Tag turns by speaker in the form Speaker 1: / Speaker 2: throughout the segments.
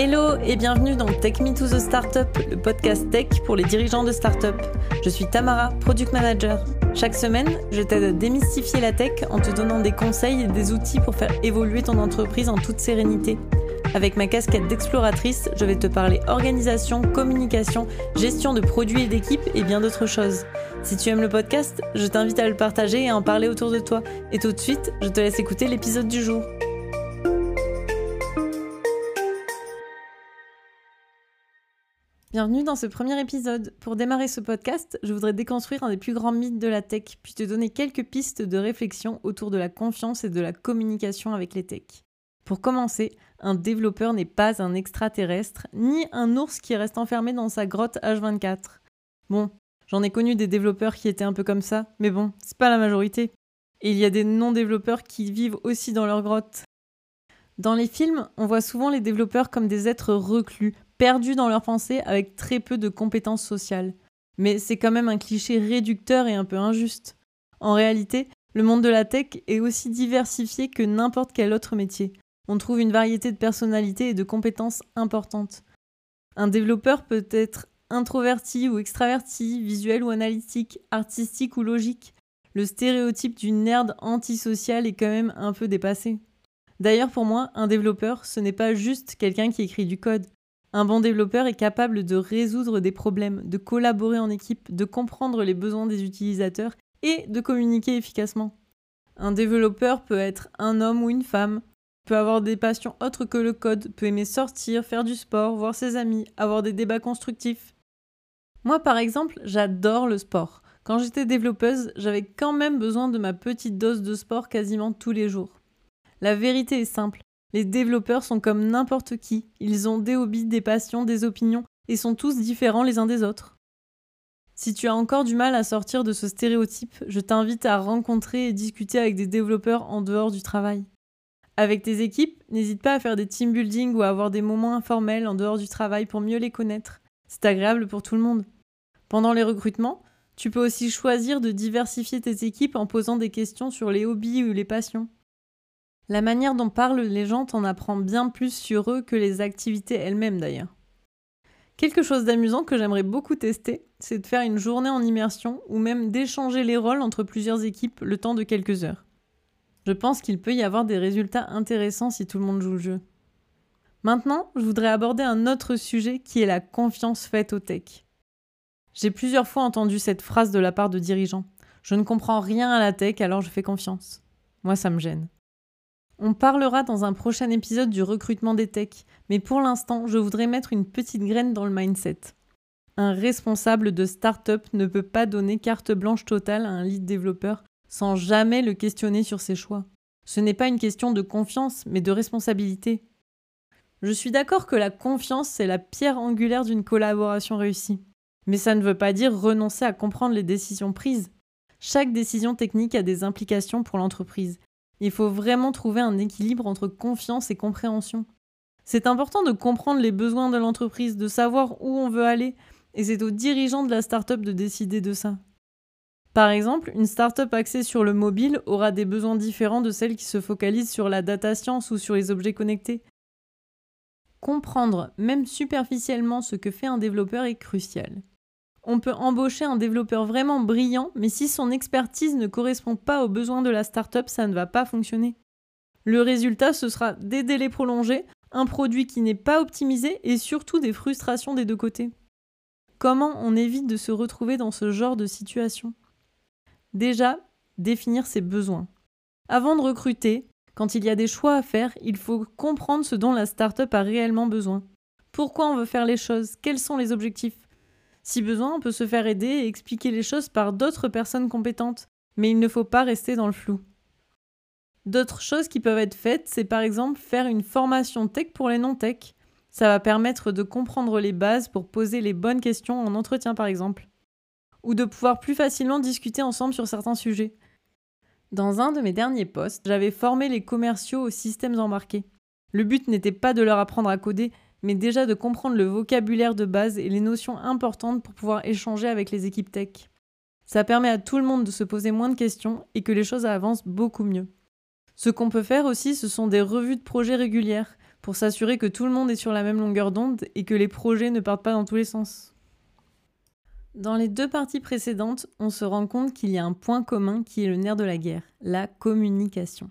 Speaker 1: Hello et bienvenue dans Tech Me to the Startup, le podcast tech pour les dirigeants de startup. Je suis Tamara, product manager. Chaque semaine, je t'aide à démystifier la tech en te donnant des conseils et des outils pour faire évoluer ton entreprise en toute sérénité. Avec ma casquette d'exploratrice, je vais te parler organisation, communication, gestion de produits et d'équipes et bien d'autres choses. Si tu aimes le podcast, je t'invite à le partager et à en parler autour de toi. Et tout de suite, je te laisse écouter l'épisode du jour. Bienvenue dans ce premier épisode. Pour démarrer ce podcast, je voudrais déconstruire un des plus grands mythes de la tech, puis te donner quelques pistes de réflexion autour de la confiance et de la communication avec les techs. Pour commencer, un développeur n'est pas un extraterrestre, ni un ours qui reste enfermé dans sa grotte H24. Bon, j'en ai connu des développeurs qui étaient un peu comme ça, mais bon, c'est pas la majorité. Et il y a des non-développeurs qui vivent aussi dans leur grotte. Dans les films, on voit souvent les développeurs comme des êtres reclus, perdus dans leurs pensées avec très peu de compétences sociales. Mais c'est quand même un cliché réducteur et un peu injuste. En réalité, le monde de la tech est aussi diversifié que n'importe quel autre métier. On trouve une variété de personnalités et de compétences importantes. Un développeur peut être introverti ou extraverti, visuel ou analytique, artistique ou logique. Le stéréotype du nerd antisocial est quand même un peu dépassé. D'ailleurs, pour moi, un développeur, ce n'est pas juste quelqu'un qui écrit du code. Un bon développeur est capable de résoudre des problèmes, de collaborer en équipe, de comprendre les besoins des utilisateurs et de communiquer efficacement. Un développeur peut être un homme ou une femme, peut avoir des passions autres que le code, peut aimer sortir, faire du sport, voir ses amis, avoir des débats constructifs. Moi par exemple, j'adore le sport. Quand j'étais développeuse, j'avais quand même besoin de ma petite dose de sport quasiment tous les jours. La vérité est simple, les développeurs sont comme n'importe qui, ils ont des hobbies, des passions, des opinions, et sont tous différents les uns des autres. Si tu as encore du mal à sortir de ce stéréotype, je t'invite à rencontrer et discuter avec des développeurs en dehors du travail. Avec tes équipes, n'hésite pas à faire des team building ou à avoir des moments informels en dehors du travail pour mieux les connaître. C'est agréable pour tout le monde. Pendant les recrutements, tu peux aussi choisir de diversifier tes équipes en posant des questions sur les hobbies ou les passions. La manière dont parlent les gens t'en apprend bien plus sur eux que les activités elles-mêmes d'ailleurs. Quelque chose d'amusant que j'aimerais beaucoup tester, c'est de faire une journée en immersion ou même d'échanger les rôles entre plusieurs équipes le temps de quelques heures. Je pense qu'il peut y avoir des résultats intéressants si tout le monde joue le jeu. Maintenant, je voudrais aborder un autre sujet qui est la confiance faite au tech. J'ai plusieurs fois entendu cette phrase de la part de dirigeants. Je ne comprends rien à la tech alors je fais confiance. Moi, ça me gêne. On parlera dans un prochain épisode du recrutement des techs, mais pour l'instant, je voudrais mettre une petite graine dans le mindset. Un responsable de start-up ne peut pas donner carte blanche totale à un lead développeur sans jamais le questionner sur ses choix. Ce n'est pas une question de confiance, mais de responsabilité. Je suis d'accord que la confiance, c'est la pierre angulaire d'une collaboration réussie. Mais ça ne veut pas dire renoncer à comprendre les décisions prises. Chaque décision technique a des implications pour l'entreprise il faut vraiment trouver un équilibre entre confiance et compréhension. C'est important de comprendre les besoins de l'entreprise, de savoir où on veut aller, et c'est aux dirigeants de la start-up de décider de ça. Par exemple, une start-up axée sur le mobile aura des besoins différents de celle qui se focalise sur la data science ou sur les objets connectés. Comprendre, même superficiellement, ce que fait un développeur est crucial. On peut embaucher un développeur vraiment brillant, mais si son expertise ne correspond pas aux besoins de la startup, ça ne va pas fonctionner. Le résultat, ce sera des délais prolongés, un produit qui n'est pas optimisé et surtout des frustrations des deux côtés. Comment on évite de se retrouver dans ce genre de situation? Déjà, définir ses besoins. Avant de recruter, quand il y a des choix à faire, il faut comprendre ce dont la startup a réellement besoin. Pourquoi on veut faire les choses? Quels sont les objectifs? Si besoin, on peut se faire aider et expliquer les choses par d'autres personnes compétentes, mais il ne faut pas rester dans le flou. D'autres choses qui peuvent être faites, c'est par exemple faire une formation tech pour les non-tech. Ça va permettre de comprendre les bases pour poser les bonnes questions en entretien par exemple. Ou de pouvoir plus facilement discuter ensemble sur certains sujets. Dans un de mes derniers posts, j'avais formé les commerciaux aux systèmes embarqués. Le but n'était pas de leur apprendre à coder, mais déjà de comprendre le vocabulaire de base et les notions importantes pour pouvoir échanger avec les équipes tech. Ça permet à tout le monde de se poser moins de questions et que les choses avancent beaucoup mieux. Ce qu'on peut faire aussi, ce sont des revues de projets régulières. pour s'assurer que tout le monde est sur la même longueur d'onde et que les projets ne partent pas dans tous les sens. Dans les deux parties précédentes, on se rend compte qu'il y a un point commun qui est le nerf de la guerre, la communication.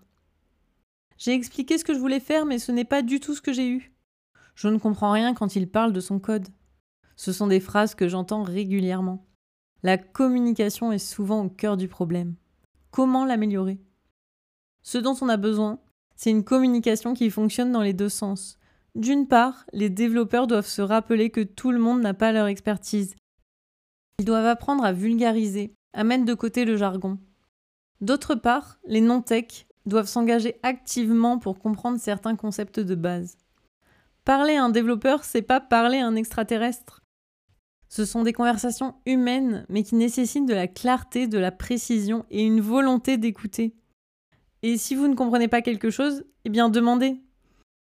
Speaker 1: J'ai expliqué ce que je voulais faire, mais ce n'est pas du tout ce que j'ai eu. Je ne comprends rien quand il parle de son code. Ce sont des phrases que j'entends régulièrement. La communication est souvent au cœur du problème. Comment l'améliorer? Ce dont on a besoin, c'est une communication qui fonctionne dans les deux sens. D'une part, les développeurs doivent se rappeler que tout le monde n'a pas leur expertise. Ils doivent apprendre à vulgariser, à mettre de côté le jargon. D'autre part, les non-tech doivent s'engager activement pour comprendre certains concepts de base. Parler à un développeur, c'est pas parler à un extraterrestre. Ce sont des conversations humaines, mais qui nécessitent de la clarté, de la précision et une volonté d'écouter. Et si vous ne comprenez pas quelque chose, eh bien demandez.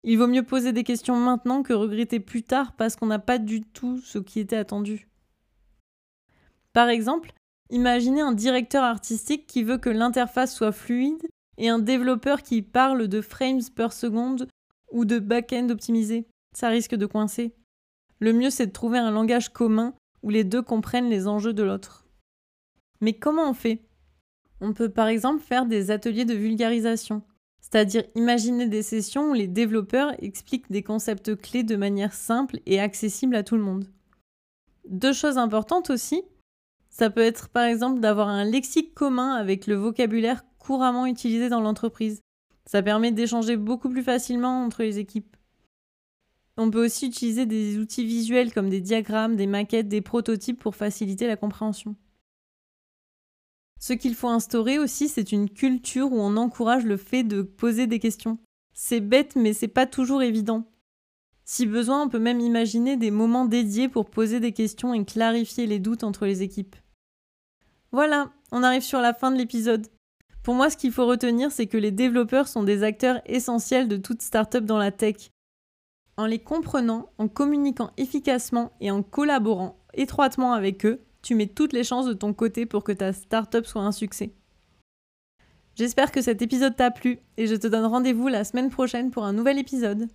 Speaker 1: Il vaut mieux poser des questions maintenant que regretter plus tard parce qu'on n'a pas du tout ce qui était attendu. Par exemple, imaginez un directeur artistique qui veut que l'interface soit fluide et un développeur qui parle de frames per seconde ou de back-end optimisé. Ça risque de coincer. Le mieux, c'est de trouver un langage commun où les deux comprennent les enjeux de l'autre. Mais comment on fait? On peut par exemple faire des ateliers de vulgarisation, c'est-à-dire imaginer des sessions où les développeurs expliquent des concepts clés de manière simple et accessible à tout le monde. Deux choses importantes aussi, ça peut être par exemple d'avoir un lexique commun avec le vocabulaire couramment utilisé dans l'entreprise. Ça permet d'échanger beaucoup plus facilement entre les équipes. On peut aussi utiliser des outils visuels comme des diagrammes, des maquettes, des prototypes pour faciliter la compréhension. Ce qu'il faut instaurer aussi, c'est une culture où on encourage le fait de poser des questions. C'est bête, mais c'est pas toujours évident. Si besoin, on peut même imaginer des moments dédiés pour poser des questions et clarifier les doutes entre les équipes. Voilà, on arrive sur la fin de l'épisode. Pour moi, ce qu'il faut retenir, c'est que les développeurs sont des acteurs essentiels de toute startup dans la tech. En les comprenant, en communiquant efficacement et en collaborant étroitement avec eux, tu mets toutes les chances de ton côté pour que ta startup soit un succès. J'espère que cet épisode t'a plu et je te donne rendez-vous la semaine prochaine pour un nouvel épisode.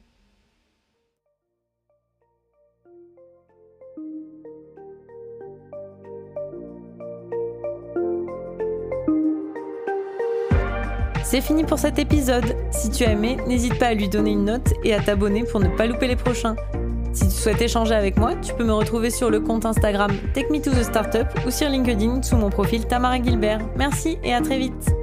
Speaker 1: C'est fini pour cet épisode. Si tu as aimé, n'hésite pas à lui donner une note et à t'abonner pour ne pas louper les prochains. Si tu souhaites échanger avec moi, tu peux me retrouver sur le compte Instagram Take Me to the Startup ou sur LinkedIn sous mon profil Tamara Gilbert. Merci et à très vite.